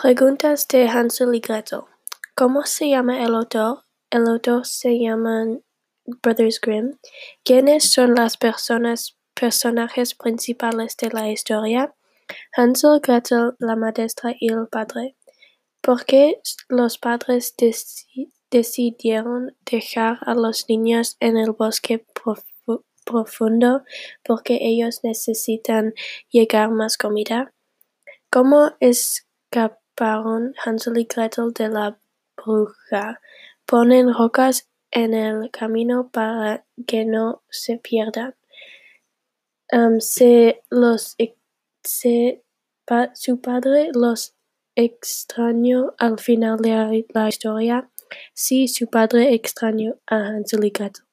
Preguntas de Hansel y Gretel. ¿Cómo se llama el autor? El autor se llaman Brothers Grimm. ¿Quiénes son las personas personajes principales de la historia? Hansel, Gretel, la maestra y el padre. ¿Por qué los padres decidieron dejar a los niños en el bosque profundo? Porque ellos necesitan llegar más comida. ¿Cómo escaparon Hansel y Gretel de la bruja? Ponen rocas en el camino para que no se pierdan. su padre los extrañó al final de la historia. Sí, su padre extrañó a Hansel y Gretel.